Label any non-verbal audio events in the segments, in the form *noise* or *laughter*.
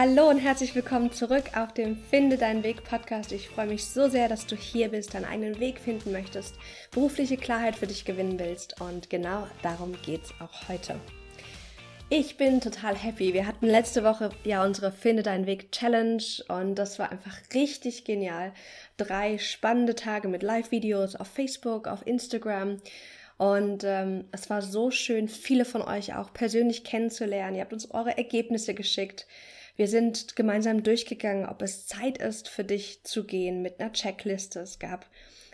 Hallo und herzlich willkommen zurück auf dem Finde deinen Weg Podcast. Ich freue mich so sehr, dass du hier bist, deinen eigenen Weg finden möchtest, berufliche Klarheit für dich gewinnen willst und genau darum geht es auch heute. Ich bin total happy. Wir hatten letzte Woche ja unsere Finde deinen Weg Challenge und das war einfach richtig genial. Drei spannende Tage mit Live-Videos auf Facebook, auf Instagram und ähm, es war so schön, viele von euch auch persönlich kennenzulernen. Ihr habt uns eure Ergebnisse geschickt. Wir sind gemeinsam durchgegangen, ob es Zeit ist für dich zu gehen mit einer Checkliste. Es gab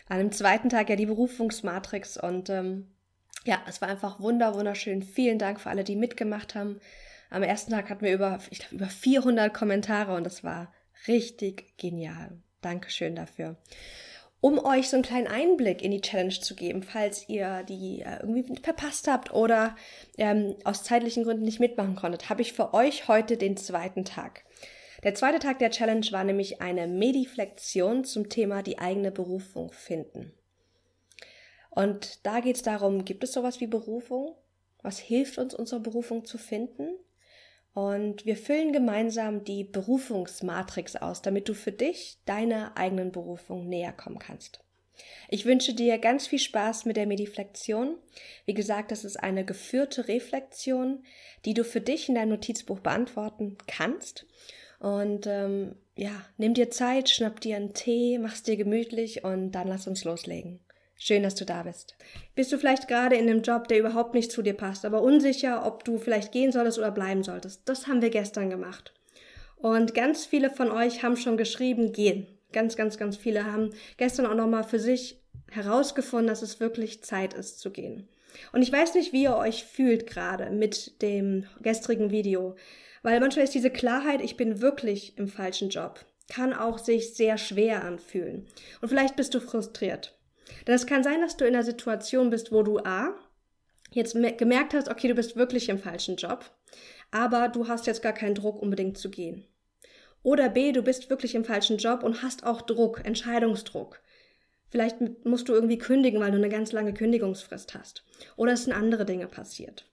an dem zweiten Tag ja die Berufungsmatrix und ähm, ja, es war einfach wunder, wunderschön. Vielen Dank für alle, die mitgemacht haben. Am ersten Tag hatten wir über, ich glaube, über 400 Kommentare und das war richtig genial. Dankeschön dafür um euch so einen kleinen Einblick in die Challenge zu geben, falls ihr die äh, irgendwie verpasst habt oder ähm, aus zeitlichen Gründen nicht mitmachen konntet, habe ich für euch heute den zweiten Tag. Der zweite Tag der Challenge war nämlich eine Mediflexion zum Thema die eigene Berufung finden. Und da geht es darum, gibt es sowas wie Berufung? Was hilft uns, unsere Berufung zu finden? Und wir füllen gemeinsam die Berufungsmatrix aus, damit du für dich deiner eigenen Berufung näher kommen kannst. Ich wünsche dir ganz viel Spaß mit der Mediflexion. Wie gesagt, das ist eine geführte Reflexion, die du für dich in deinem Notizbuch beantworten kannst. Und ähm, ja, nimm dir Zeit, schnapp dir einen Tee, mach's dir gemütlich und dann lass uns loslegen. Schön, dass du da bist. Bist du vielleicht gerade in einem Job, der überhaupt nicht zu dir passt, aber unsicher, ob du vielleicht gehen solltest oder bleiben solltest? Das haben wir gestern gemacht. Und ganz viele von euch haben schon geschrieben, gehen. Ganz, ganz, ganz viele haben gestern auch nochmal für sich herausgefunden, dass es wirklich Zeit ist zu gehen. Und ich weiß nicht, wie ihr euch fühlt gerade mit dem gestrigen Video, weil manchmal ist diese Klarheit, ich bin wirklich im falschen Job, kann auch sich sehr schwer anfühlen. Und vielleicht bist du frustriert. Denn es kann sein, dass du in einer Situation bist, wo du A, jetzt gemerkt hast, okay, du bist wirklich im falschen Job, aber du hast jetzt gar keinen Druck, unbedingt zu gehen. Oder B, du bist wirklich im falschen Job und hast auch Druck, Entscheidungsdruck. Vielleicht musst du irgendwie kündigen, weil du eine ganz lange Kündigungsfrist hast. Oder es sind andere Dinge passiert.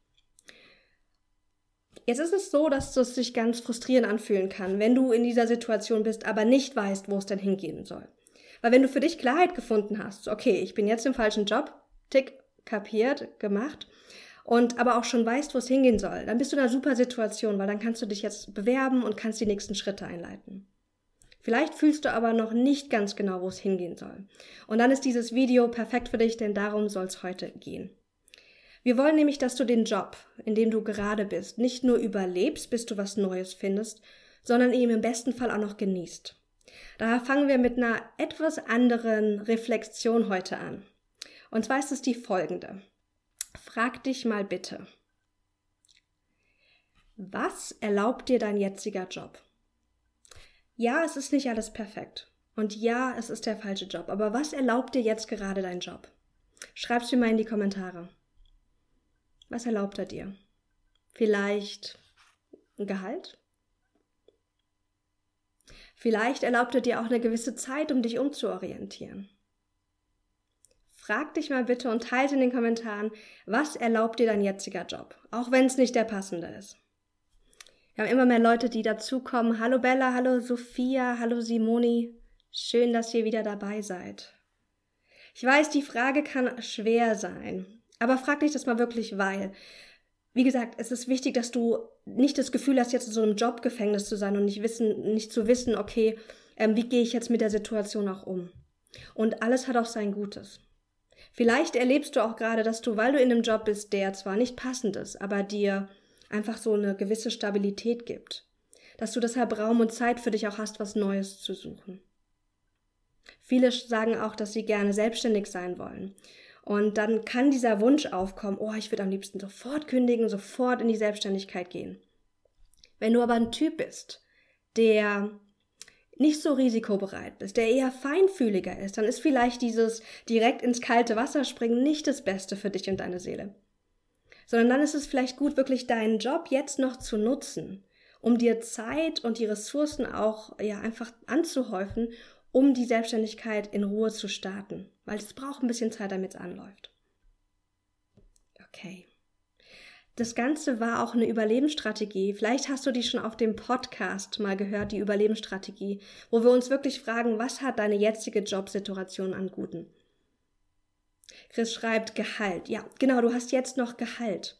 Jetzt ist es so, dass es sich ganz frustrierend anfühlen kann, wenn du in dieser Situation bist, aber nicht weißt, wo es denn hingehen soll. Weil wenn du für dich Klarheit gefunden hast, okay, ich bin jetzt im falschen Job, tick, kapiert, gemacht, und aber auch schon weißt, wo es hingehen soll, dann bist du in einer super Situation, weil dann kannst du dich jetzt bewerben und kannst die nächsten Schritte einleiten. Vielleicht fühlst du aber noch nicht ganz genau, wo es hingehen soll. Und dann ist dieses Video perfekt für dich, denn darum soll es heute gehen. Wir wollen nämlich, dass du den Job, in dem du gerade bist, nicht nur überlebst, bis du was Neues findest, sondern eben im besten Fall auch noch genießt. Daher fangen wir mit einer etwas anderen Reflexion heute an. Und zwar ist es die folgende. Frag dich mal bitte, was erlaubt dir dein jetziger Job? Ja, es ist nicht alles perfekt. Und ja, es ist der falsche Job. Aber was erlaubt dir jetzt gerade dein Job? Schreib's mir mal in die Kommentare. Was erlaubt er dir? Vielleicht ein Gehalt? Vielleicht erlaubt er dir auch eine gewisse Zeit, um dich umzuorientieren. Frag dich mal bitte und teile in den Kommentaren, was erlaubt dir dein jetziger Job, auch wenn es nicht der passende ist. Wir haben immer mehr Leute, die dazukommen. Hallo Bella, hallo Sophia, hallo Simoni. Schön, dass ihr wieder dabei seid. Ich weiß, die Frage kann schwer sein, aber frag dich das mal wirklich, weil wie gesagt, es ist wichtig, dass du nicht das Gefühl hast, jetzt in so einem Jobgefängnis zu sein und nicht wissen, nicht zu wissen, okay, ähm, wie gehe ich jetzt mit der Situation auch um? Und alles hat auch sein Gutes. Vielleicht erlebst du auch gerade, dass du, weil du in einem Job bist, der zwar nicht passend ist, aber dir einfach so eine gewisse Stabilität gibt, dass du deshalb Raum und Zeit für dich auch hast, was Neues zu suchen. Viele sagen auch, dass sie gerne selbstständig sein wollen und dann kann dieser Wunsch aufkommen, oh, ich würde am liebsten sofort kündigen, sofort in die Selbstständigkeit gehen. Wenn du aber ein Typ bist, der nicht so risikobereit bist, der eher feinfühliger ist, dann ist vielleicht dieses direkt ins kalte Wasser springen nicht das Beste für dich und deine Seele. Sondern dann ist es vielleicht gut, wirklich deinen Job jetzt noch zu nutzen, um dir Zeit und die Ressourcen auch ja einfach anzuhäufen, um die Selbstständigkeit in Ruhe zu starten, weil es braucht ein bisschen Zeit, damit es anläuft. Okay. das Ganze war auch eine Überlebensstrategie. Vielleicht hast du die schon auf dem Podcast mal gehört, die Überlebensstrategie, wo wir uns wirklich fragen, was hat deine jetzige Jobsituation an Guten? Chris schreibt Gehalt. Ja, genau, du hast jetzt noch Gehalt.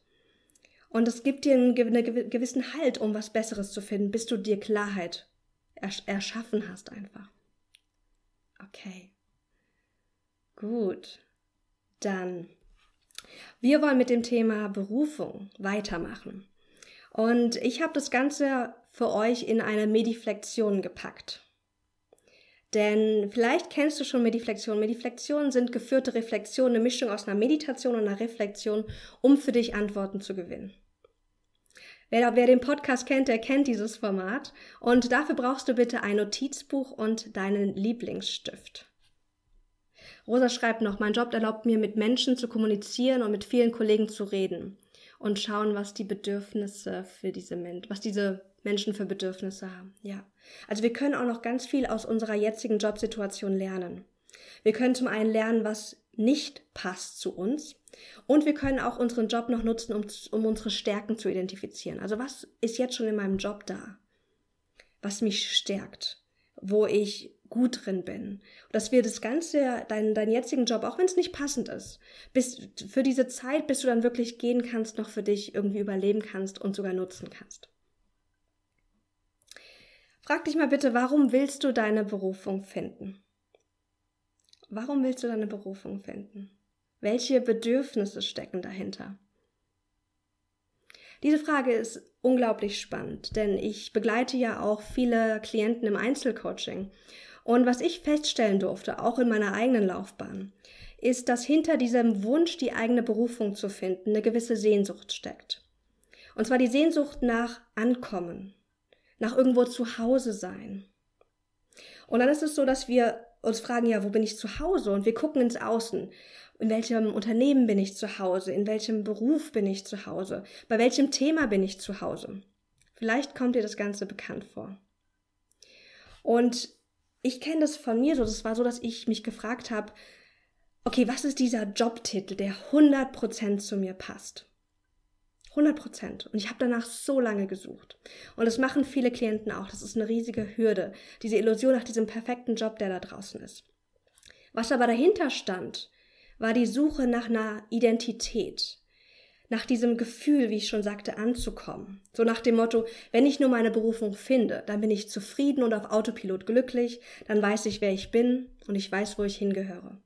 Und es gibt dir einen gewissen Halt, um was Besseres zu finden, bis du dir Klarheit erschaffen hast einfach. Okay. Gut. Dann wir wollen mit dem Thema Berufung weitermachen. Und ich habe das Ganze für euch in eine Mediflexion gepackt. Denn vielleicht kennst du schon Mediflexion. Mediflexionen sind geführte Reflexionen, eine Mischung aus einer Meditation und einer Reflexion, um für dich Antworten zu gewinnen. Wer, wer, den Podcast kennt, der kennt dieses Format. Und dafür brauchst du bitte ein Notizbuch und deinen Lieblingsstift. Rosa schreibt noch, mein Job erlaubt mir, mit Menschen zu kommunizieren und mit vielen Kollegen zu reden und schauen, was die Bedürfnisse für diese Menschen, was diese Menschen für Bedürfnisse haben. Ja. Also wir können auch noch ganz viel aus unserer jetzigen Jobsituation lernen. Wir können zum einen lernen, was nicht passt zu uns. Und wir können auch unseren Job noch nutzen, um, um unsere Stärken zu identifizieren. Also was ist jetzt schon in meinem Job da, was mich stärkt, wo ich gut drin bin. Dass wir das Ganze, deinen, deinen jetzigen Job, auch wenn es nicht passend ist, bis für diese Zeit, bis du dann wirklich gehen kannst, noch für dich irgendwie überleben kannst und sogar nutzen kannst. Frag dich mal bitte, warum willst du deine Berufung finden? Warum willst du deine Berufung finden? Welche Bedürfnisse stecken dahinter? Diese Frage ist unglaublich spannend, denn ich begleite ja auch viele Klienten im Einzelcoaching und was ich feststellen durfte, auch in meiner eigenen Laufbahn, ist, dass hinter diesem Wunsch, die eigene Berufung zu finden, eine gewisse Sehnsucht steckt. Und zwar die Sehnsucht nach Ankommen, nach irgendwo zu Hause sein. Und dann ist es so, dass wir uns fragen, ja, wo bin ich zu Hause? Und wir gucken ins Außen. In welchem Unternehmen bin ich zu Hause? In welchem Beruf bin ich zu Hause? Bei welchem Thema bin ich zu Hause? Vielleicht kommt dir das Ganze bekannt vor. Und ich kenne das von mir so. Das war so, dass ich mich gefragt habe, okay, was ist dieser Jobtitel, der 100% zu mir passt? 100% Und ich habe danach so lange gesucht. Und das machen viele Klienten auch. Das ist eine riesige Hürde. Diese Illusion nach diesem perfekten Job, der da draußen ist. Was aber dahinter stand, war die Suche nach einer Identität nach diesem Gefühl, wie ich schon sagte, anzukommen. So nach dem Motto, wenn ich nur meine Berufung finde, dann bin ich zufrieden und auf Autopilot glücklich, dann weiß ich, wer ich bin und ich weiß, wo ich hingehöre.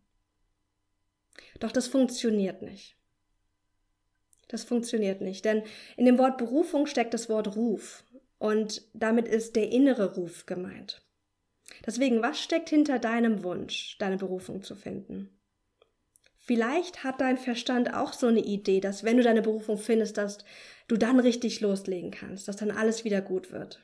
Doch das funktioniert nicht. Das funktioniert nicht, denn in dem Wort Berufung steckt das Wort Ruf und damit ist der innere Ruf gemeint. Deswegen, was steckt hinter deinem Wunsch, deine Berufung zu finden? Vielleicht hat dein Verstand auch so eine Idee, dass wenn du deine Berufung findest, dass du dann richtig loslegen kannst, dass dann alles wieder gut wird.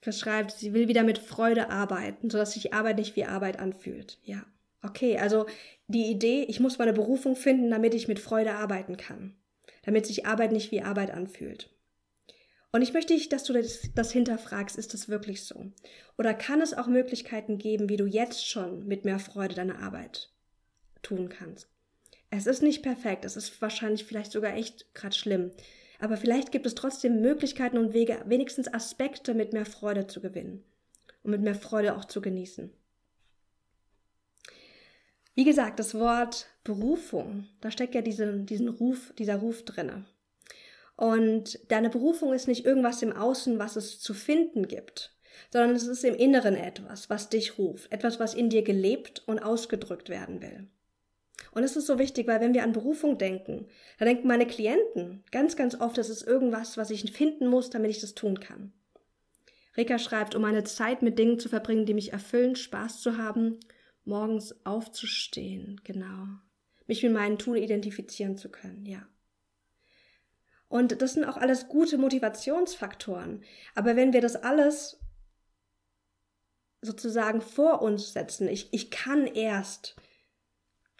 Chris schreibt, sie will wieder mit Freude arbeiten, sodass sich Arbeit nicht wie Arbeit anfühlt. Ja, okay, also die Idee, ich muss meine Berufung finden, damit ich mit Freude arbeiten kann, damit sich Arbeit nicht wie Arbeit anfühlt. Und ich möchte dass du das, das hinterfragst, ist das wirklich so? Oder kann es auch Möglichkeiten geben, wie du jetzt schon mit mehr Freude deine Arbeit tun kannst? Es ist nicht perfekt, es ist wahrscheinlich vielleicht sogar echt gerade schlimm. Aber vielleicht gibt es trotzdem Möglichkeiten und Wege, wenigstens Aspekte mit mehr Freude zu gewinnen und mit mehr Freude auch zu genießen. Wie gesagt, das Wort Berufung, da steckt ja diese, diesen Ruf, dieser Ruf drinne. Und deine Berufung ist nicht irgendwas im Außen, was es zu finden gibt, sondern es ist im Inneren etwas, was dich ruft, etwas, was in dir gelebt und ausgedrückt werden will. Und es ist so wichtig, weil wenn wir an Berufung denken, da denken meine Klienten ganz, ganz oft, es ist irgendwas, was ich finden muss, damit ich das tun kann. Rika schreibt, um meine Zeit mit Dingen zu verbringen, die mich erfüllen, Spaß zu haben, morgens aufzustehen, genau. Mich mit meinen Tun identifizieren zu können, ja. Und das sind auch alles gute Motivationsfaktoren. Aber wenn wir das alles sozusagen vor uns setzen, ich, ich kann erst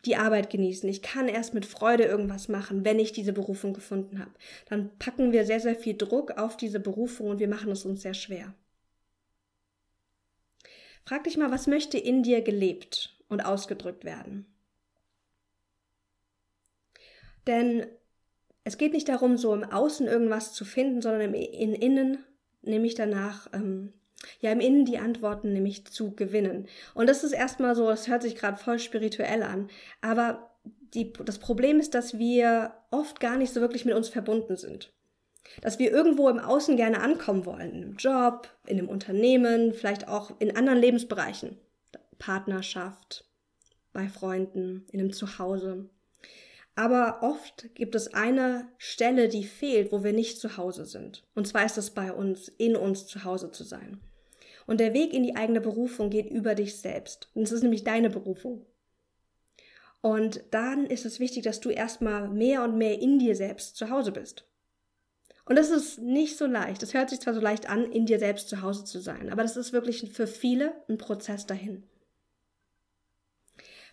die Arbeit genießen, ich kann erst mit Freude irgendwas machen, wenn ich diese Berufung gefunden habe, dann packen wir sehr, sehr viel Druck auf diese Berufung und wir machen es uns sehr schwer. Frag dich mal, was möchte in dir gelebt und ausgedrückt werden? Denn es geht nicht darum, so im Außen irgendwas zu finden, sondern im in Innen, nämlich danach, ähm, ja, im Innen die Antworten nämlich zu gewinnen. Und das ist erstmal so, es hört sich gerade voll spirituell an, aber die, das Problem ist, dass wir oft gar nicht so wirklich mit uns verbunden sind. Dass wir irgendwo im Außen gerne ankommen wollen, in einem Job, in einem Unternehmen, vielleicht auch in anderen Lebensbereichen, Partnerschaft, bei Freunden, in einem Zuhause. Aber oft gibt es eine Stelle, die fehlt, wo wir nicht zu Hause sind. Und zwar ist es bei uns, in uns zu Hause zu sein. Und der Weg in die eigene Berufung geht über dich selbst. Und es ist nämlich deine Berufung. Und dann ist es wichtig, dass du erstmal mehr und mehr in dir selbst zu Hause bist. Und das ist nicht so leicht. Es hört sich zwar so leicht an, in dir selbst zu Hause zu sein, aber das ist wirklich für viele ein Prozess dahin.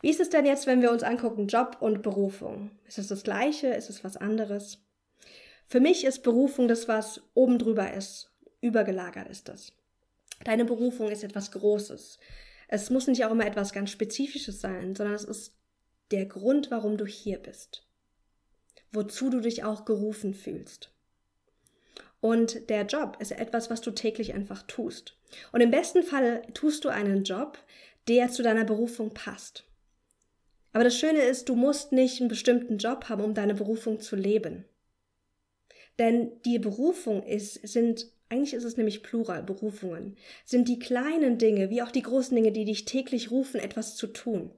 Wie ist es denn jetzt, wenn wir uns angucken, Job und Berufung? Ist es das Gleiche? Ist es was anderes? Für mich ist Berufung das, was oben drüber ist. Übergelagert ist das. Deine Berufung ist etwas Großes. Es muss nicht auch immer etwas ganz Spezifisches sein, sondern es ist der Grund, warum du hier bist. Wozu du dich auch gerufen fühlst. Und der Job ist etwas, was du täglich einfach tust. Und im besten Fall tust du einen Job, der zu deiner Berufung passt. Aber das Schöne ist, du musst nicht einen bestimmten Job haben, um deine Berufung zu leben. Denn die Berufung ist, sind, eigentlich ist es nämlich Plural, Berufungen, sind die kleinen Dinge, wie auch die großen Dinge, die dich täglich rufen, etwas zu tun.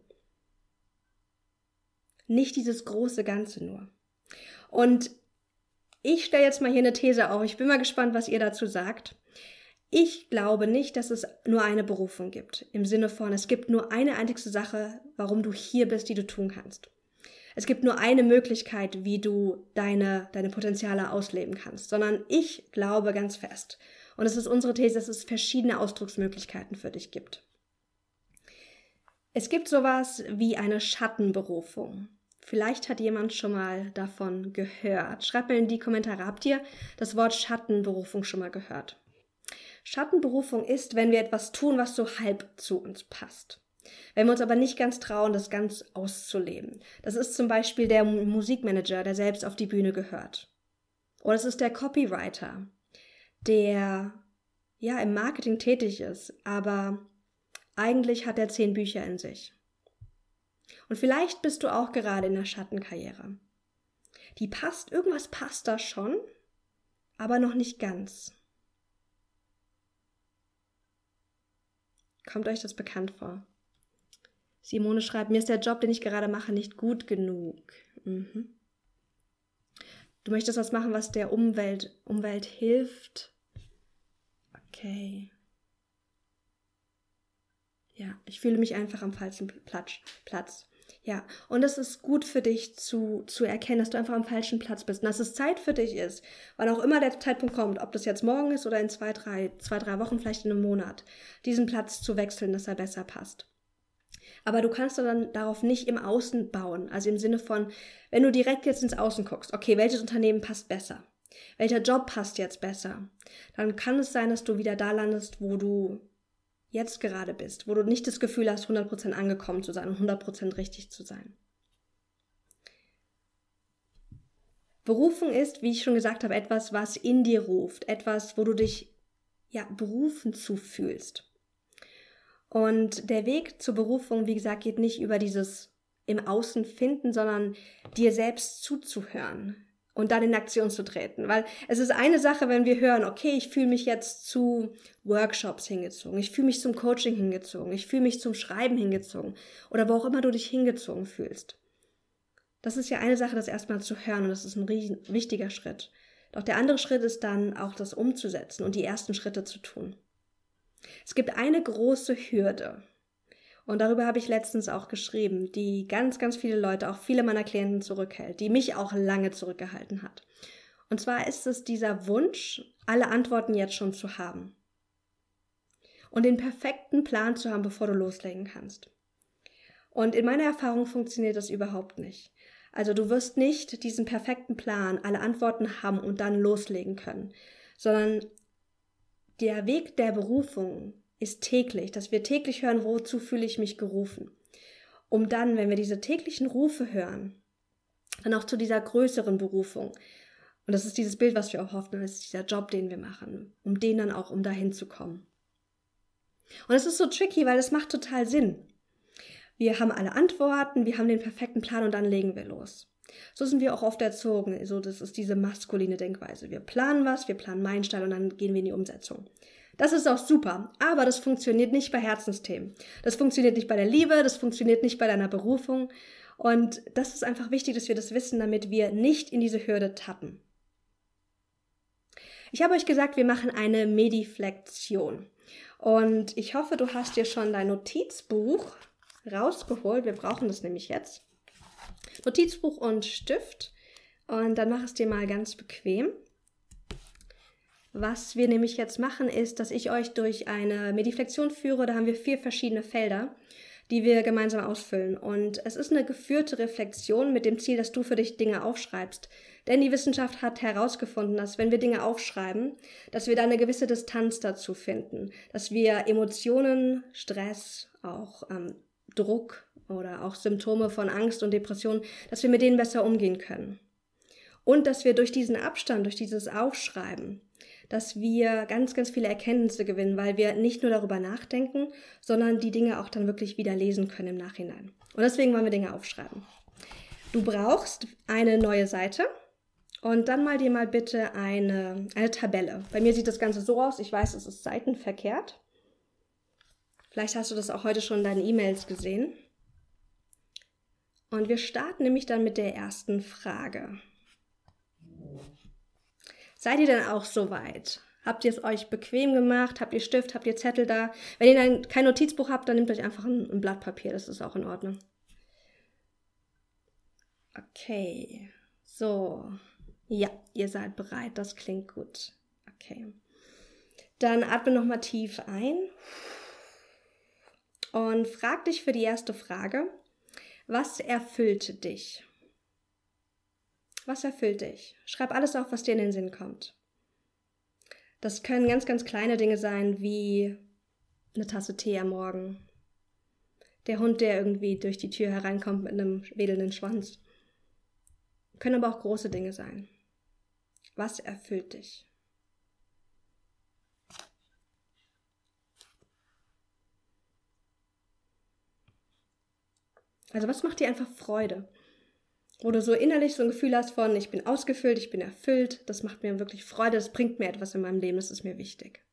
Nicht dieses große Ganze nur. Und ich stelle jetzt mal hier eine These auf. Ich bin mal gespannt, was ihr dazu sagt. Ich glaube nicht, dass es nur eine Berufung gibt. Im Sinne von, es gibt nur eine einzige Sache, warum du hier bist, die du tun kannst. Es gibt nur eine Möglichkeit, wie du deine, deine Potenziale ausleben kannst, sondern ich glaube ganz fest. Und es ist unsere These, dass es verschiedene Ausdrucksmöglichkeiten für dich gibt. Es gibt sowas wie eine Schattenberufung. Vielleicht hat jemand schon mal davon gehört. Schreibt mir in die Kommentare, habt ihr das Wort Schattenberufung schon mal gehört? Schattenberufung ist, wenn wir etwas tun, was so halb zu uns passt. Wenn wir uns aber nicht ganz trauen, das ganz auszuleben. Das ist zum Beispiel der Musikmanager, der selbst auf die Bühne gehört. Oder es ist der Copywriter, der ja im Marketing tätig ist, aber eigentlich hat er zehn Bücher in sich. Und vielleicht bist du auch gerade in der Schattenkarriere. Die passt, irgendwas passt da schon, aber noch nicht ganz. Kommt euch das bekannt vor? Simone schreibt, mir ist der Job, den ich gerade mache, nicht gut genug. Mhm. Du möchtest was machen, was der Umwelt, Umwelt hilft. Okay. Ja, ich fühle mich einfach am falschen Platz. Ja, und es ist gut für dich zu, zu erkennen, dass du einfach am falschen Platz bist und dass es Zeit für dich ist, wann auch immer der Zeitpunkt kommt, ob das jetzt morgen ist oder in zwei, drei, zwei, drei Wochen, vielleicht in einem Monat, diesen Platz zu wechseln, dass er besser passt. Aber du kannst dann darauf nicht im Außen bauen, also im Sinne von, wenn du direkt jetzt ins Außen guckst, okay, welches Unternehmen passt besser? Welcher Job passt jetzt besser? Dann kann es sein, dass du wieder da landest, wo du jetzt gerade bist, wo du nicht das Gefühl hast, 100% angekommen zu sein und 100% richtig zu sein. Berufung ist, wie ich schon gesagt habe, etwas, was in dir ruft, etwas, wo du dich ja berufen zu fühlst. Und der Weg zur Berufung, wie gesagt, geht nicht über dieses im Außen finden, sondern dir selbst zuzuhören, und dann in Aktion zu treten. Weil es ist eine Sache, wenn wir hören, okay, ich fühle mich jetzt zu Workshops hingezogen, ich fühle mich zum Coaching hingezogen, ich fühle mich zum Schreiben hingezogen oder wo auch immer du dich hingezogen fühlst. Das ist ja eine Sache, das erstmal zu hören und das ist ein riesen, wichtiger Schritt. Doch der andere Schritt ist dann auch das umzusetzen und die ersten Schritte zu tun. Es gibt eine große Hürde und darüber habe ich letztens auch geschrieben, die ganz, ganz viele Leute, auch viele meiner Klienten zurückhält, die mich auch lange zurückgehalten hat. Und zwar ist es dieser Wunsch, alle Antworten jetzt schon zu haben. Und den perfekten Plan zu haben, bevor du loslegen kannst. Und in meiner Erfahrung funktioniert das überhaupt nicht. Also du wirst nicht diesen perfekten Plan, alle Antworten haben und dann loslegen können, sondern der Weg der Berufung ist täglich, dass wir täglich hören, wozu fühle ich mich gerufen. Um dann, wenn wir diese täglichen Rufe hören, dann auch zu dieser größeren Berufung. Und das ist dieses Bild, was wir auch hoffen, das ist dieser Job, den wir machen, um den dann auch, um dahin zu kommen. Und es ist so tricky, weil es macht total Sinn. Wir haben alle Antworten, wir haben den perfekten Plan und dann legen wir los. So sind wir auch oft erzogen. Also das ist diese maskuline Denkweise. Wir planen was, wir planen Meilenstein und dann gehen wir in die Umsetzung. Das ist auch super, aber das funktioniert nicht bei Herzensthemen. Das funktioniert nicht bei der Liebe, das funktioniert nicht bei deiner Berufung. Und das ist einfach wichtig, dass wir das wissen, damit wir nicht in diese Hürde tappen. Ich habe euch gesagt, wir machen eine Mediflexion. Und ich hoffe, du hast dir schon dein Notizbuch rausgeholt. Wir brauchen das nämlich jetzt. Notizbuch und Stift. Und dann mach es dir mal ganz bequem. Was wir nämlich jetzt machen, ist, dass ich euch durch eine Mediflexion führe. Da haben wir vier verschiedene Felder, die wir gemeinsam ausfüllen. Und es ist eine geführte Reflexion mit dem Ziel, dass du für dich Dinge aufschreibst. Denn die Wissenschaft hat herausgefunden, dass wenn wir Dinge aufschreiben, dass wir da eine gewisse Distanz dazu finden, dass wir Emotionen, Stress, auch ähm, Druck oder auch Symptome von Angst und Depression, dass wir mit denen besser umgehen können. Und dass wir durch diesen Abstand, durch dieses Aufschreiben, dass wir ganz, ganz viele Erkenntnisse gewinnen, weil wir nicht nur darüber nachdenken, sondern die Dinge auch dann wirklich wieder lesen können im Nachhinein. Und deswegen wollen wir Dinge aufschreiben. Du brauchst eine neue Seite und dann mal dir mal bitte eine, eine Tabelle. Bei mir sieht das Ganze so aus. Ich weiß, es ist seitenverkehrt. Vielleicht hast du das auch heute schon in deinen E-Mails gesehen. Und wir starten nämlich dann mit der ersten Frage. Seid ihr denn auch soweit? Habt ihr es euch bequem gemacht? Habt ihr Stift? Habt ihr Zettel da? Wenn ihr dann kein Notizbuch habt, dann nehmt euch einfach ein, ein Blatt Papier. Das ist auch in Ordnung. Okay. So. Ja, ihr seid bereit. Das klingt gut. Okay. Dann atme nochmal tief ein. Und frag dich für die erste Frage, was erfüllt dich? Was erfüllt dich? Schreib alles auf, was dir in den Sinn kommt. Das können ganz, ganz kleine Dinge sein, wie eine Tasse Tee am Morgen. Der Hund, der irgendwie durch die Tür hereinkommt mit einem wedelnden Schwanz. Können aber auch große Dinge sein. Was erfüllt dich? Also was macht dir einfach Freude? Wo du so innerlich so ein Gefühl hast von, ich bin ausgefüllt, ich bin erfüllt, das macht mir wirklich Freude, das bringt mir etwas in meinem Leben, das ist mir wichtig.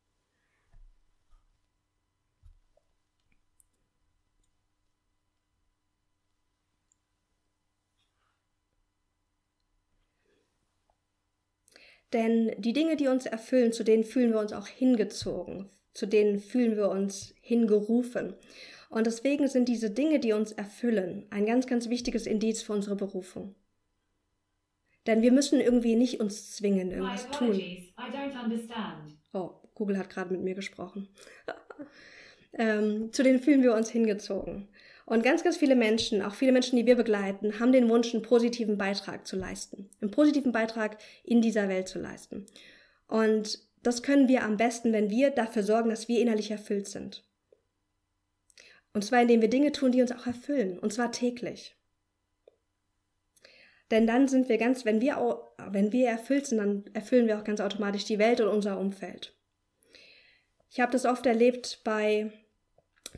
Denn die Dinge, die uns erfüllen, zu denen fühlen wir uns auch hingezogen, zu denen fühlen wir uns hingerufen. Und deswegen sind diese Dinge, die uns erfüllen, ein ganz, ganz wichtiges Indiz für unsere Berufung. Denn wir müssen irgendwie nicht uns zwingen, irgendwas tun. Oh, Google hat gerade mit mir gesprochen. *laughs* ähm, zu denen fühlen wir uns hingezogen. Und ganz, ganz viele Menschen, auch viele Menschen, die wir begleiten, haben den Wunsch, einen positiven Beitrag zu leisten. Einen positiven Beitrag in dieser Welt zu leisten. Und das können wir am besten, wenn wir dafür sorgen, dass wir innerlich erfüllt sind. Und zwar indem wir Dinge tun, die uns auch erfüllen. Und zwar täglich. Denn dann sind wir ganz, wenn wir, auch, wenn wir erfüllt sind, dann erfüllen wir auch ganz automatisch die Welt und unser Umfeld. Ich habe das oft erlebt bei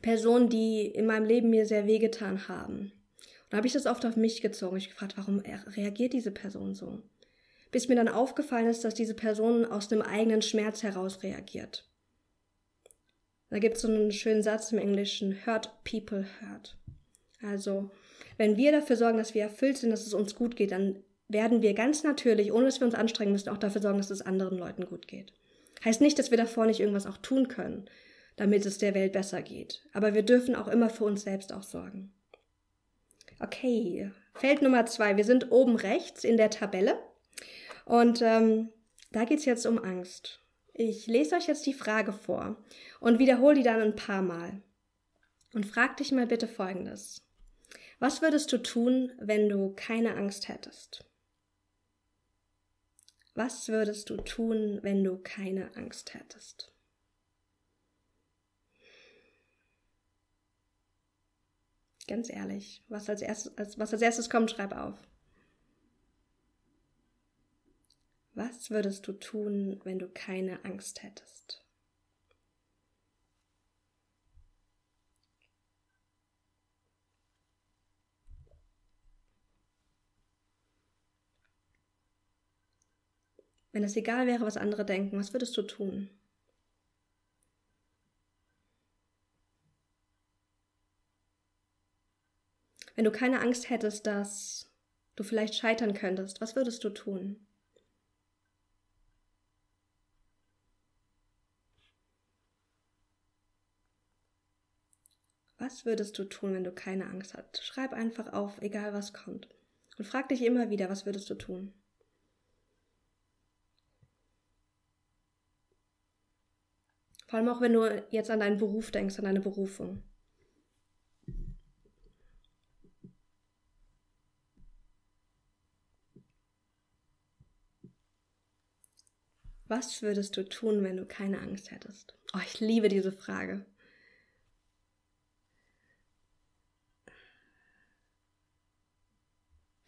Personen, die in meinem Leben mir sehr wehgetan haben. Und habe ich das oft auf mich gezogen. Ich gefragt, warum reagiert diese Person so? Bis mir dann aufgefallen ist, dass diese Person aus einem eigenen Schmerz heraus reagiert. Da gibt es so einen schönen Satz im Englischen, hurt people hurt. Also, wenn wir dafür sorgen, dass wir erfüllt sind, dass es uns gut geht, dann werden wir ganz natürlich, ohne dass wir uns anstrengen müssen, auch dafür sorgen, dass es anderen Leuten gut geht. Heißt nicht, dass wir davor nicht irgendwas auch tun können, damit es der Welt besser geht. Aber wir dürfen auch immer für uns selbst auch sorgen. Okay, Feld Nummer zwei. Wir sind oben rechts in der Tabelle. Und ähm, da geht es jetzt um Angst. Ich lese euch jetzt die Frage vor und wiederhole die dann ein paar Mal. Und frag dich mal bitte Folgendes. Was würdest du tun, wenn du keine Angst hättest? Was würdest du tun, wenn du keine Angst hättest? Ganz ehrlich, was als erstes, was als erstes kommt, schreib auf. Was würdest du tun, wenn du keine Angst hättest? Wenn es egal wäre, was andere denken, was würdest du tun? Wenn du keine Angst hättest, dass du vielleicht scheitern könntest, was würdest du tun? Was würdest du tun, wenn du keine Angst hast? Schreib einfach auf, egal was kommt. Und frag dich immer wieder, was würdest du tun? Vor allem auch, wenn du jetzt an deinen Beruf denkst, an deine Berufung. Was würdest du tun, wenn du keine Angst hättest? Oh, ich liebe diese Frage.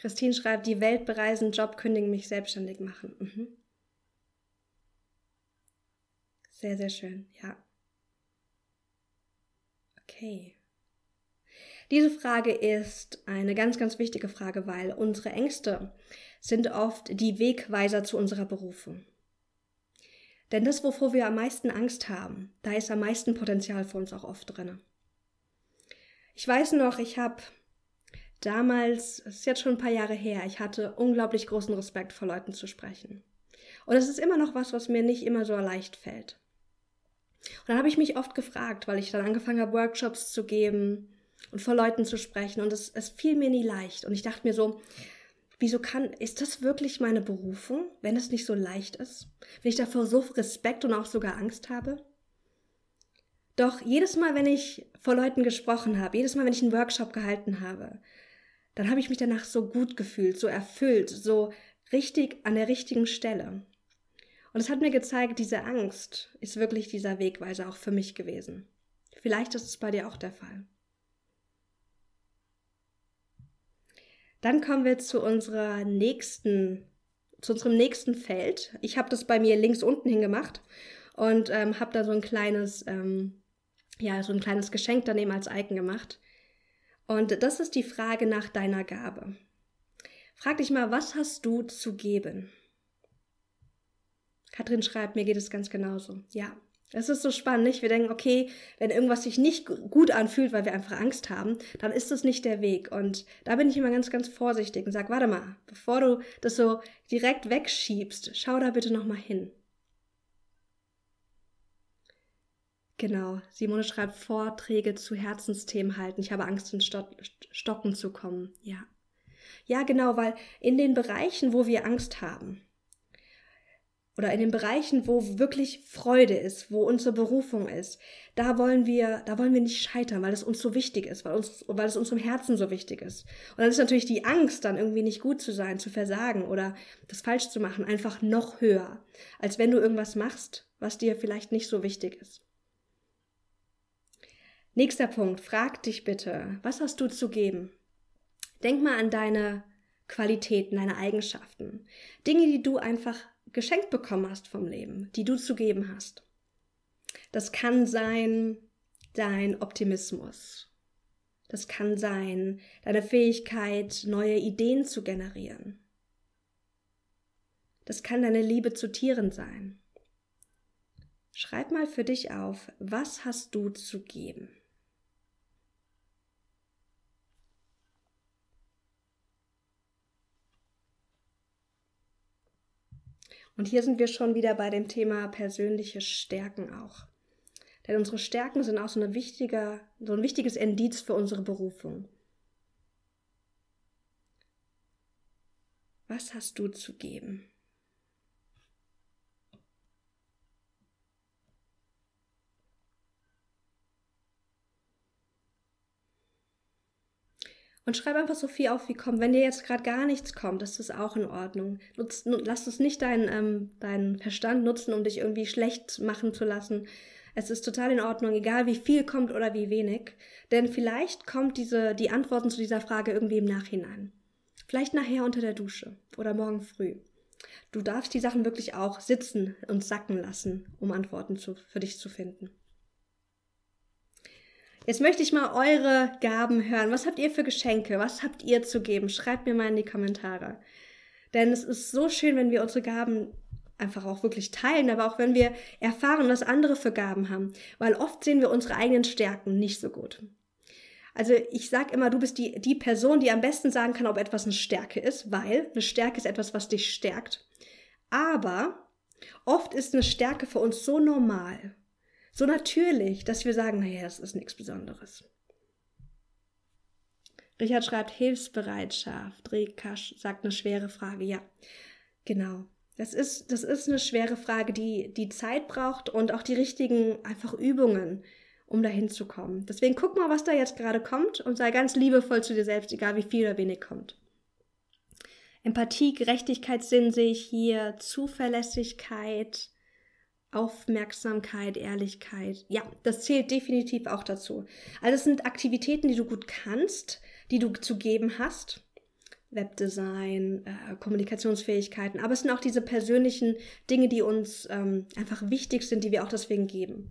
Christine schreibt, die Welt bereisen, Job kündigen, mich selbstständig machen. Mhm. Sehr, sehr schön, ja. Okay. Diese Frage ist eine ganz, ganz wichtige Frage, weil unsere Ängste sind oft die Wegweiser zu unserer Berufung. Denn das, wovor wir am meisten Angst haben, da ist am meisten Potenzial für uns auch oft drin. Ich weiß noch, ich habe damals, es ist jetzt schon ein paar Jahre her, ich hatte unglaublich großen Respekt vor Leuten zu sprechen. Und es ist immer noch was, was mir nicht immer so leicht fällt. Und dann habe ich mich oft gefragt, weil ich dann angefangen habe, Workshops zu geben und vor Leuten zu sprechen. Und es, es fiel mir nie leicht. Und ich dachte mir so, wieso kann, ist das wirklich meine Berufung, wenn es nicht so leicht ist? Wenn ich davor so Respekt und auch sogar Angst habe? Doch jedes Mal, wenn ich vor Leuten gesprochen habe, jedes Mal, wenn ich einen Workshop gehalten habe, dann habe ich mich danach so gut gefühlt, so erfüllt, so richtig an der richtigen Stelle. Und es hat mir gezeigt, diese Angst ist wirklich dieser Wegweiser auch für mich gewesen. Vielleicht ist es bei dir auch der Fall. Dann kommen wir zu unserer nächsten, zu unserem nächsten Feld. Ich habe das bei mir links unten hingemacht und ähm, habe da so ein kleines, ähm, ja, so ein kleines Geschenk daneben als Icon gemacht. Und das ist die Frage nach deiner Gabe. Frag dich mal, was hast du zu geben? Katrin schreibt, mir geht es ganz genauso. Ja, das ist so spannend, nicht? Wir denken, okay, wenn irgendwas sich nicht gut anfühlt, weil wir einfach Angst haben, dann ist das nicht der Weg. Und da bin ich immer ganz, ganz vorsichtig und sage, warte mal, bevor du das so direkt wegschiebst, schau da bitte nochmal hin. Genau, Simone schreibt Vorträge zu Herzensthemen halten. Ich habe Angst, in Stocken zu kommen. Ja. Ja, genau, weil in den Bereichen, wo wir Angst haben, oder in den Bereichen, wo wirklich Freude ist, wo unsere Berufung ist, da wollen wir, da wollen wir nicht scheitern, weil es uns so wichtig ist, weil uns, weil es unserem Herzen so wichtig ist. Und dann ist natürlich die Angst, dann irgendwie nicht gut zu sein, zu versagen oder das falsch zu machen, einfach noch höher, als wenn du irgendwas machst, was dir vielleicht nicht so wichtig ist. Nächster Punkt. Frag dich bitte, was hast du zu geben? Denk mal an deine Qualitäten, deine Eigenschaften. Dinge, die du einfach geschenkt bekommen hast vom Leben, die du zu geben hast. Das kann sein dein Optimismus. Das kann sein deine Fähigkeit, neue Ideen zu generieren. Das kann deine Liebe zu Tieren sein. Schreib mal für dich auf, was hast du zu geben? Und hier sind wir schon wieder bei dem Thema persönliche Stärken auch. Denn unsere Stärken sind auch so, eine wichtige, so ein wichtiges Indiz für unsere Berufung. Was hast du zu geben? Und schreib einfach so viel auf, wie kommt. Wenn dir jetzt gerade gar nichts kommt, ist das auch in Ordnung. Nutz, lass es nicht deinen ähm, dein Verstand nutzen, um dich irgendwie schlecht machen zu lassen. Es ist total in Ordnung, egal wie viel kommt oder wie wenig. Denn vielleicht kommt diese, die Antworten zu dieser Frage irgendwie im Nachhinein. Vielleicht nachher unter der Dusche oder morgen früh. Du darfst die Sachen wirklich auch sitzen und sacken lassen, um Antworten zu, für dich zu finden. Jetzt möchte ich mal eure Gaben hören. Was habt ihr für Geschenke? Was habt ihr zu geben? Schreibt mir mal in die Kommentare. Denn es ist so schön, wenn wir unsere Gaben einfach auch wirklich teilen, aber auch wenn wir erfahren, was andere für Gaben haben. Weil oft sehen wir unsere eigenen Stärken nicht so gut. Also ich sage immer, du bist die, die Person, die am besten sagen kann, ob etwas eine Stärke ist, weil eine Stärke ist etwas, was dich stärkt. Aber oft ist eine Stärke für uns so normal, so natürlich, dass wir sagen, naja, das ist nichts Besonderes. Richard schreibt Hilfsbereitschaft. Rekasch sagt eine schwere Frage. Ja, genau. Das ist, das ist eine schwere Frage, die, die Zeit braucht und auch die richtigen einfach Übungen, um dahin zu kommen. Deswegen guck mal, was da jetzt gerade kommt und sei ganz liebevoll zu dir selbst, egal wie viel oder wenig kommt. Empathie, Gerechtigkeitssinn sehe ich hier, Zuverlässigkeit, Aufmerksamkeit, Ehrlichkeit. Ja, das zählt definitiv auch dazu. Also es sind Aktivitäten, die du gut kannst, die du zu geben hast. Webdesign, äh, Kommunikationsfähigkeiten, aber es sind auch diese persönlichen Dinge, die uns ähm, einfach wichtig sind, die wir auch deswegen geben.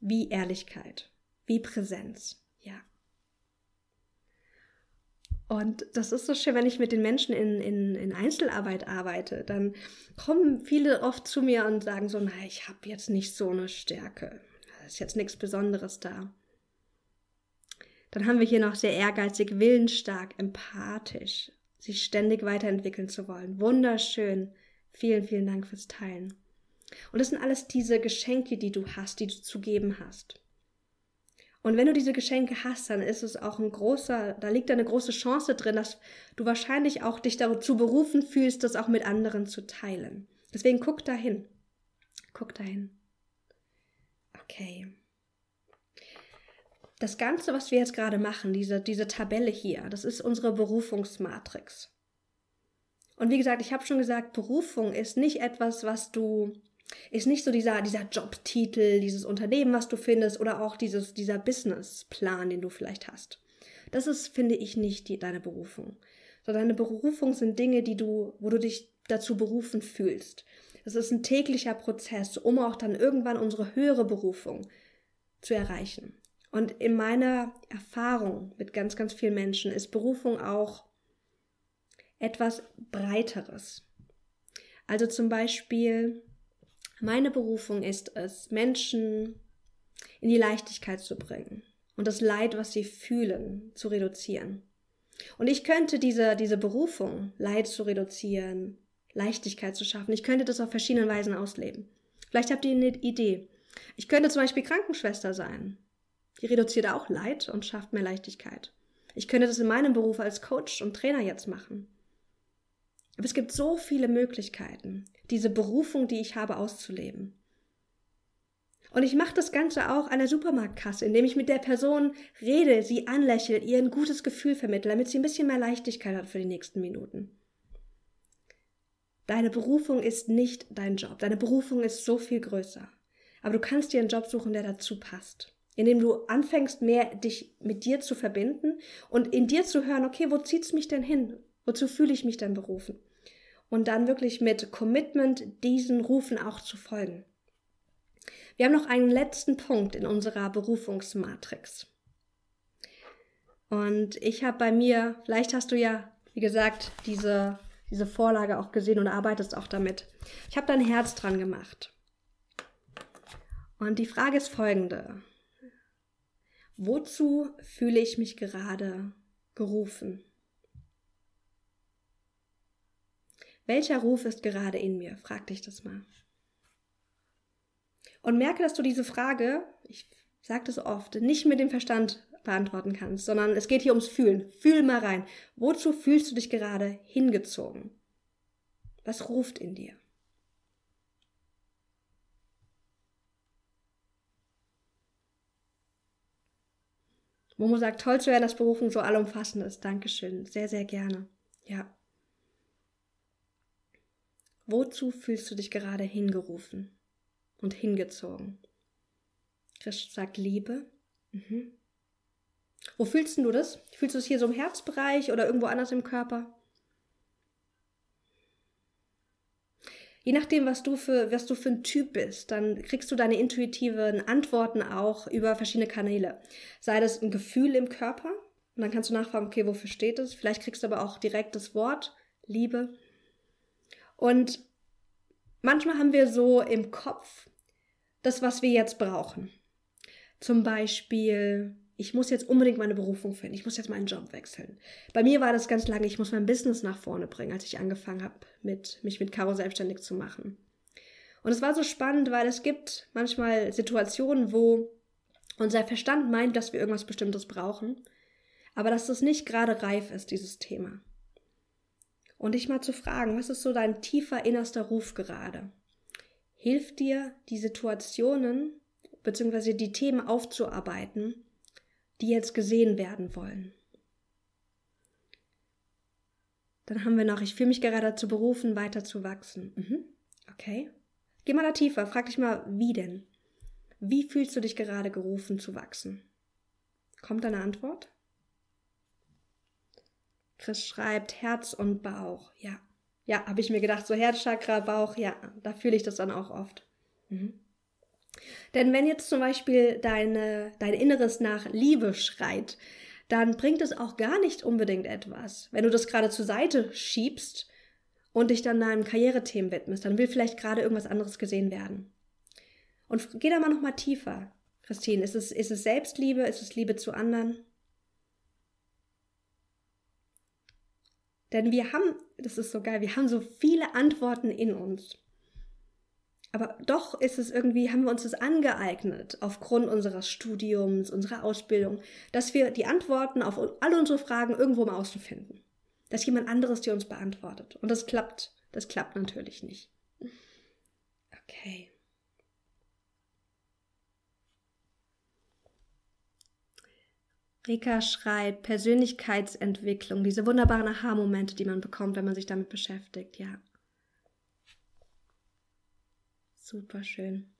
Wie Ehrlichkeit, wie Präsenz, ja. Und das ist so schön, wenn ich mit den Menschen in, in, in Einzelarbeit arbeite, dann kommen viele oft zu mir und sagen so, na, ich habe jetzt nicht so eine Stärke. Da ist jetzt nichts Besonderes da. Dann haben wir hier noch sehr ehrgeizig, willensstark, empathisch, sich ständig weiterentwickeln zu wollen. Wunderschön. Vielen, vielen Dank fürs Teilen. Und das sind alles diese Geschenke, die du hast, die du zu geben hast. Und wenn du diese Geschenke hast, dann ist es auch ein großer, da liegt eine große Chance drin, dass du wahrscheinlich auch dich dazu berufen fühlst, das auch mit anderen zu teilen. Deswegen guck dahin. Guck dahin. Okay. Das Ganze, was wir jetzt gerade machen, diese, diese Tabelle hier, das ist unsere Berufungsmatrix. Und wie gesagt, ich habe schon gesagt, Berufung ist nicht etwas, was du ist nicht so dieser, dieser Jobtitel, dieses Unternehmen, was du findest, oder auch dieses, dieser Businessplan, den du vielleicht hast. Das ist, finde ich, nicht die, deine Berufung. Sondern deine Berufung sind Dinge, die du, wo du dich dazu berufen fühlst. Das ist ein täglicher Prozess, um auch dann irgendwann unsere höhere Berufung zu erreichen. Und in meiner Erfahrung mit ganz, ganz vielen Menschen ist Berufung auch etwas Breiteres. Also zum Beispiel meine Berufung ist es, Menschen in die Leichtigkeit zu bringen und das Leid, was sie fühlen, zu reduzieren. Und ich könnte diese, diese Berufung, Leid zu reduzieren, Leichtigkeit zu schaffen, ich könnte das auf verschiedene Weisen ausleben. Vielleicht habt ihr eine Idee. Ich könnte zum Beispiel Krankenschwester sein. Die reduziert auch Leid und schafft mehr Leichtigkeit. Ich könnte das in meinem Beruf als Coach und Trainer jetzt machen. Aber es gibt so viele Möglichkeiten, diese Berufung, die ich habe, auszuleben. Und ich mache das Ganze auch an der Supermarktkasse, indem ich mit der Person rede, sie anlächle, ihr ein gutes Gefühl vermittle, damit sie ein bisschen mehr Leichtigkeit hat für die nächsten Minuten. Deine Berufung ist nicht dein Job. Deine Berufung ist so viel größer. Aber du kannst dir einen Job suchen, der dazu passt. Indem du anfängst, mehr dich mit dir zu verbinden und in dir zu hören, okay, wo zieht's mich denn hin? Wozu fühle ich mich denn berufen? Und dann wirklich mit Commitment diesen Rufen auch zu folgen. Wir haben noch einen letzten Punkt in unserer Berufungsmatrix. Und ich habe bei mir, vielleicht hast du ja, wie gesagt, diese, diese Vorlage auch gesehen und arbeitest auch damit. Ich habe da ein Herz dran gemacht. Und die Frage ist folgende. Wozu fühle ich mich gerade gerufen? Welcher Ruf ist gerade in mir? Frag dich das mal. Und merke, dass du diese Frage, ich sage das oft, nicht mit dem Verstand beantworten kannst, sondern es geht hier ums Fühlen. Fühl mal rein. Wozu fühlst du dich gerade hingezogen? Was ruft in dir? Momo sagt, toll zu hören, dass Berufung so allumfassend ist. Dankeschön. Sehr, sehr gerne. Ja. Wozu fühlst du dich gerade hingerufen und hingezogen? Chris sagt Liebe. Mhm. Wo fühlst du das? Fühlst du es hier so im Herzbereich oder irgendwo anders im Körper? Je nachdem, was du für, was du für ein Typ bist, dann kriegst du deine intuitiven Antworten auch über verschiedene Kanäle. Sei das ein Gefühl im Körper, und dann kannst du nachfragen, okay, wofür steht es? Vielleicht kriegst du aber auch direkt das Wort Liebe. Und manchmal haben wir so im Kopf das, was wir jetzt brauchen. Zum Beispiel, ich muss jetzt unbedingt meine Berufung finden, ich muss jetzt meinen Job wechseln. Bei mir war das ganz lange, ich muss mein Business nach vorne bringen, als ich angefangen habe, mit, mich mit Caro selbstständig zu machen. Und es war so spannend, weil es gibt manchmal Situationen, wo unser Verstand meint, dass wir irgendwas Bestimmtes brauchen, aber dass das nicht gerade reif ist, dieses Thema. Und dich mal zu fragen, was ist so dein tiefer innerster Ruf gerade? Hilft dir, die Situationen bzw. die Themen aufzuarbeiten, die jetzt gesehen werden wollen. Dann haben wir noch, ich fühle mich gerade dazu berufen, weiter zu wachsen. Mhm. Okay. Geh mal da tiefer, frag dich mal, wie denn? Wie fühlst du dich gerade gerufen zu wachsen? Kommt eine Antwort? Chris schreibt Herz und Bauch. Ja. Ja, habe ich mir gedacht, so Herzchakra, Bauch, ja, da fühle ich das dann auch oft. Mhm. Denn wenn jetzt zum Beispiel deine, dein Inneres nach Liebe schreit, dann bringt es auch gar nicht unbedingt etwas. Wenn du das gerade zur Seite schiebst und dich dann deinem Karrierethemen widmest, dann will vielleicht gerade irgendwas anderes gesehen werden. Und geh da mal noch mal tiefer, Christine. Ist es, ist es Selbstliebe? Ist es Liebe zu anderen? Denn wir haben, das ist so geil, wir haben so viele Antworten in uns. Aber doch ist es irgendwie, haben wir uns das angeeignet, aufgrund unseres Studiums, unserer Ausbildung, dass wir die Antworten auf alle unsere Fragen irgendwo mal auszufinden. Dass jemand anderes die uns beantwortet. Und das klappt, das klappt natürlich nicht. Okay. Rika schreibt Persönlichkeitsentwicklung, diese wunderbaren Aha-Momente, die man bekommt, wenn man sich damit beschäftigt, ja. Super schön.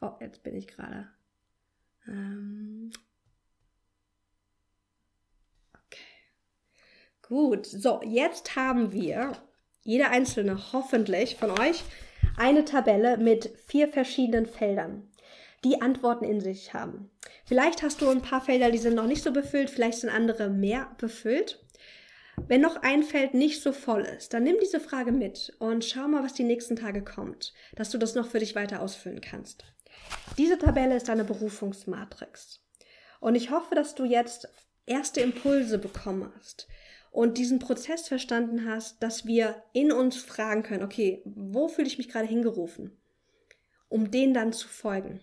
Oh, jetzt bin ich gerade. Ähm okay. Gut, so, jetzt haben wir, jeder einzelne hoffentlich von euch, eine Tabelle mit vier verschiedenen Feldern, die Antworten in sich haben. Vielleicht hast du ein paar Felder, die sind noch nicht so befüllt, vielleicht sind andere mehr befüllt. Wenn noch ein Feld nicht so voll ist, dann nimm diese Frage mit und schau mal, was die nächsten Tage kommt, dass du das noch für dich weiter ausfüllen kannst. Diese Tabelle ist eine Berufungsmatrix. Und ich hoffe, dass du jetzt erste Impulse bekommen hast und diesen Prozess verstanden hast, dass wir in uns fragen können, okay, wo fühle ich mich gerade hingerufen? Um den dann zu folgen.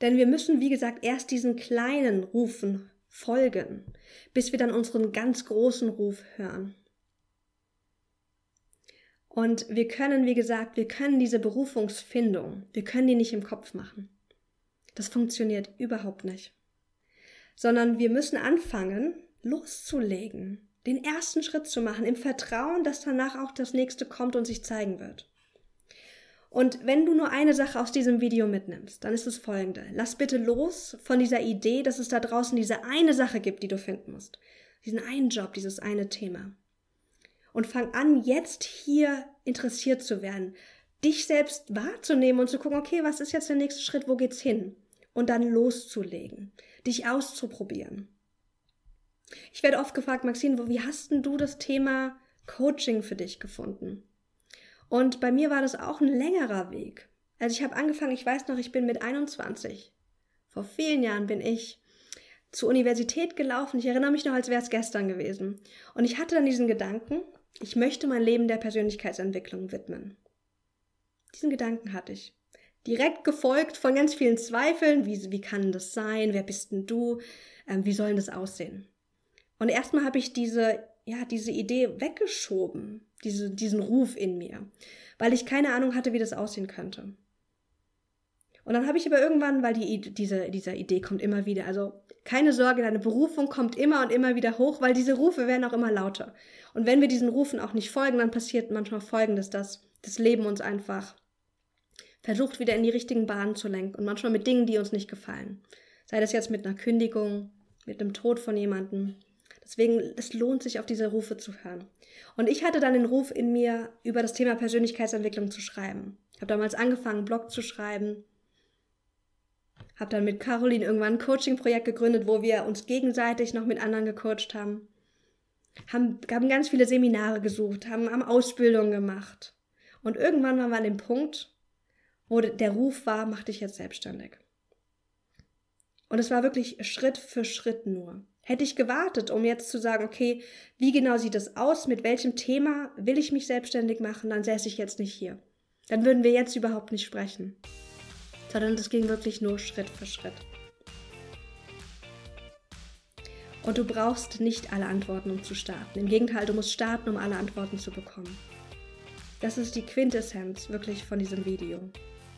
Denn wir müssen, wie gesagt, erst diesen kleinen Rufen folgen, bis wir dann unseren ganz großen Ruf hören. Und wir können, wie gesagt, wir können diese Berufungsfindung, wir können die nicht im Kopf machen. Das funktioniert überhaupt nicht. Sondern wir müssen anfangen, loszulegen, den ersten Schritt zu machen, im Vertrauen, dass danach auch das nächste kommt und sich zeigen wird. Und wenn du nur eine Sache aus diesem Video mitnimmst, dann ist es folgende. Lass bitte los von dieser Idee, dass es da draußen diese eine Sache gibt, die du finden musst. Diesen einen Job, dieses eine Thema. Und fang an, jetzt hier interessiert zu werden. Dich selbst wahrzunehmen und zu gucken, okay, was ist jetzt der nächste Schritt, wo geht's hin? Und dann loszulegen. Dich auszuprobieren. Ich werde oft gefragt, Maxine, wie hast denn du das Thema Coaching für dich gefunden? Und bei mir war das auch ein längerer Weg. Also ich habe angefangen, ich weiß noch, ich bin mit 21. Vor vielen Jahren bin ich zur Universität gelaufen. Ich erinnere mich noch, als wäre es gestern gewesen. Und ich hatte dann diesen Gedanken, ich möchte mein Leben der Persönlichkeitsentwicklung widmen. Diesen Gedanken hatte ich. Direkt gefolgt von ganz vielen Zweifeln. Wie, wie kann das sein? Wer bist denn du? Ähm, wie soll das aussehen? Und erstmal habe ich diese, ja, diese Idee weggeschoben diese, diesen Ruf in mir, weil ich keine Ahnung hatte, wie das aussehen könnte. Und dann habe ich aber irgendwann, weil die, diese, diese Idee kommt immer wieder, also keine Sorge, deine Berufung kommt immer und immer wieder hoch, weil diese Rufe werden auch immer lauter. Und wenn wir diesen Rufen auch nicht folgen, dann passiert manchmal Folgendes, dass das Leben uns einfach versucht, wieder in die richtigen Bahnen zu lenken und manchmal mit Dingen, die uns nicht gefallen. Sei das jetzt mit einer Kündigung, mit dem Tod von jemandem, Deswegen, es lohnt sich, auf diese Rufe zu hören. Und ich hatte dann den Ruf in mir, über das Thema Persönlichkeitsentwicklung zu schreiben. Ich habe damals angefangen, einen Blog zu schreiben. Habe dann mit Caroline irgendwann ein Coaching-Projekt gegründet, wo wir uns gegenseitig noch mit anderen gecoacht haben. Haben, haben ganz viele Seminare gesucht, haben, haben Ausbildungen gemacht. Und irgendwann waren wir an dem Punkt, wo der Ruf war, mach dich jetzt selbstständig. Und es war wirklich Schritt für Schritt nur. Hätte ich gewartet, um jetzt zu sagen, okay, wie genau sieht es aus, mit welchem Thema will ich mich selbstständig machen, dann säße ich jetzt nicht hier. Dann würden wir jetzt überhaupt nicht sprechen. Sondern es ging wirklich nur Schritt für Schritt. Und du brauchst nicht alle Antworten, um zu starten. Im Gegenteil, du musst starten, um alle Antworten zu bekommen. Das ist die Quintessenz wirklich von diesem Video.